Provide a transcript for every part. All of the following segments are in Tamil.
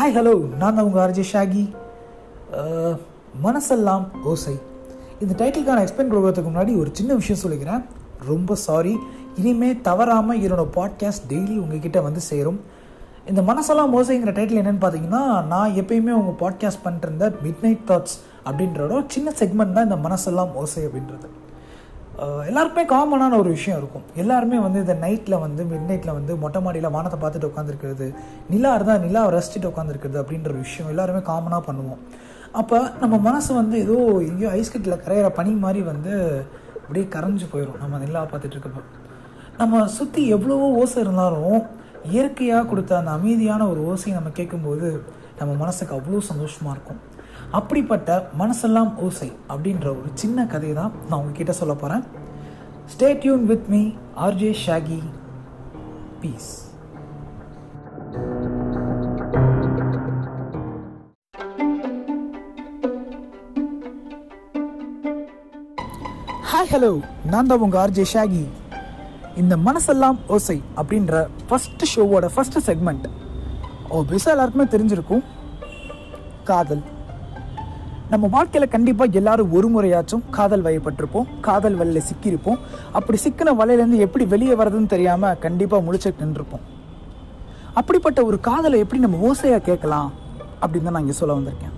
ஹாய் ஹலோ நான் தான் உங்கள் ஆர்ஜே ஷாகி மனசெல்லாம் ஓசை. இந்த டைட்டிலுக்கான எக்ஸ்பிளைன் கொடுக்கறதுக்கு முன்னாடி ஒரு சின்ன விஷயம் சொல்லிக்கிறேன். ரொம்ப சாரி இனிமேல் தவறாமல் என்னோட பாட்காஸ்ட் டெய்லி உங்ககிட்ட வந்து சேரும். இந்த மனசெல்லாம் ஓசைங்கிற டைட்டில் என்னென்னு பார்த்தீங்கன்னா நான் எப்பயுமே உங்கள் பாட்காஸ்ட் பண்ணிட்டு இருந்த மிட் நைட் தாட்ஸ் அப்படின்றதோட சின்ன செக்மெண்ட் தான் இந்த மனசெல்லாம் ஓசை அப்படின்றது. எல்லாருக்குமே காமனான ஒரு விஷயம் இருக்கும். எல்லாருமே வந்து இந்த நைட்டில் வந்து மிட் நைட்டில் வந்து மொட்டை மாடியில் வானத்தை பார்த்துட்டு உட்காந்துருக்கிறது நிலா இருந்தால் நிலாவை ரசிச்சுட்டு உட்காந்துருக்கிறது அப்படின்ற ஒரு விஷயம் எல்லாருமே காமனாக பண்ணுவோம். அப்போ நம்ம மனசு வந்து ஏதோ எங்கேயோ ஐஸ்கட்டில் கரையிற பனி மாதிரி வந்து அப்படியே கரைஞ்சு போயிடும் நம்ம நிலாவை பார்த்துட்டு இருக்கப்போ நம்ம சுற்றி எவ்வளவோ ஓசை இருந்தாலும் இயற்கையாக கொடுத்த அந்த அமைதியான ஒரு ஓசையை நம்ம கேட்கும்போது நம்ம மனசுக்கு அவ்வளோ சந்தோஷமாக இருக்கும். அப்படிப்பட்ட மனசெல்லாம் ஓசை அப்படின்ற ஒரு சின்ன கதையை தான் நான் உங்ககிட்ட சொல்ல போகிறேன் stay tuned with me RJ Shaggy peace hi hello நான் தான் உங்கள் ஆர்ஜே ஷாகி இந்த மனசெல்லாம் ஓசை அப்படின்ற ஃபஸ்ட்டு ஷோவோட ஃபஸ்ட்டு செக்மெண்ட் ஓ ஓபியஸாக எல்லாருக்குமே தெரிஞ்சிருக்கும். காதல். நம்ம வாழ்க்கையில் கண்டிப்பாக எல்லாரும் ஒரு முறையாச்சும் காதல் வயப்பட்டிருப்போம் காதல் வலையில் சிக்கியிருப்போம். அப்படி சிக்கின வலையிலேருந்து எப்படி வெளியே வர்றதுன்னு தெரியாமல் கண்டிப்பாக முழிச்சுட்டு நின்றுருப்போம். அப்படிப்பட்ட ஒரு காதலை எப்படி நம்ம ஓசையாக கேட்கலாம் அப்படின்னு தான் நான் இங்கே சொல்ல வந்திருக்கேன்.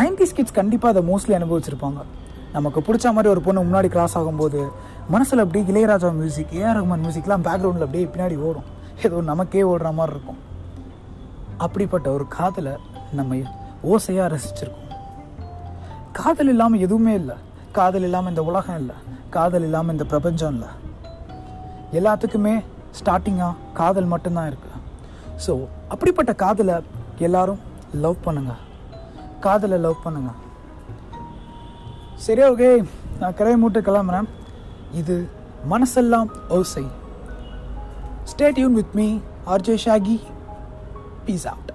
நைன்டிஸ் கிட்ஸ் கண்டிப்பாக அதை மோஸ்ட்லி அனுபவிச்சிருப்பாங்க. நமக்கு பிடிச்ச மாதிரி ஒரு பொண்ணு முன்னாடி கிராஸ் ஆகும்போது மனசில் அப்படியே இளையராஜா மியூசிக் ஏஆர் ரஹ்மான் மியூசிக்லாம் பேக்ரவுண்டில் அப்படியே பின்னாடி ஓடும். ஏதோ நமக்கே ஓடுற மாதிரி இருக்கும். அப்படிப்பட்ட ஒரு காதலை நம்ம ஓசையாக ரசிச்சிருக்கோம். காதல் இல்லாமல் எதுவுமே இல்லை. காதல் இல்லாமல் இந்த உலகம் இல்லை. காதல் இல்லாமல் இந்த பிரபஞ்சம் இல்லை. எல்லாத்துக்குமே ஸ்டார்டிங்காக காதல் மட்டும்தான் இருக்குது ஸோ அப்படிப்பட்ட காதலை எல்லாரும் லவ் பண்ணுங்க. காதலை லவ் பண்ணுங்க. சரி ஓகே நான் கரையை மூட்டு கிளம்புறேன். இது மனசெல்லாம் ஓசை. Stay Yoon with me RJ Shaggy peace out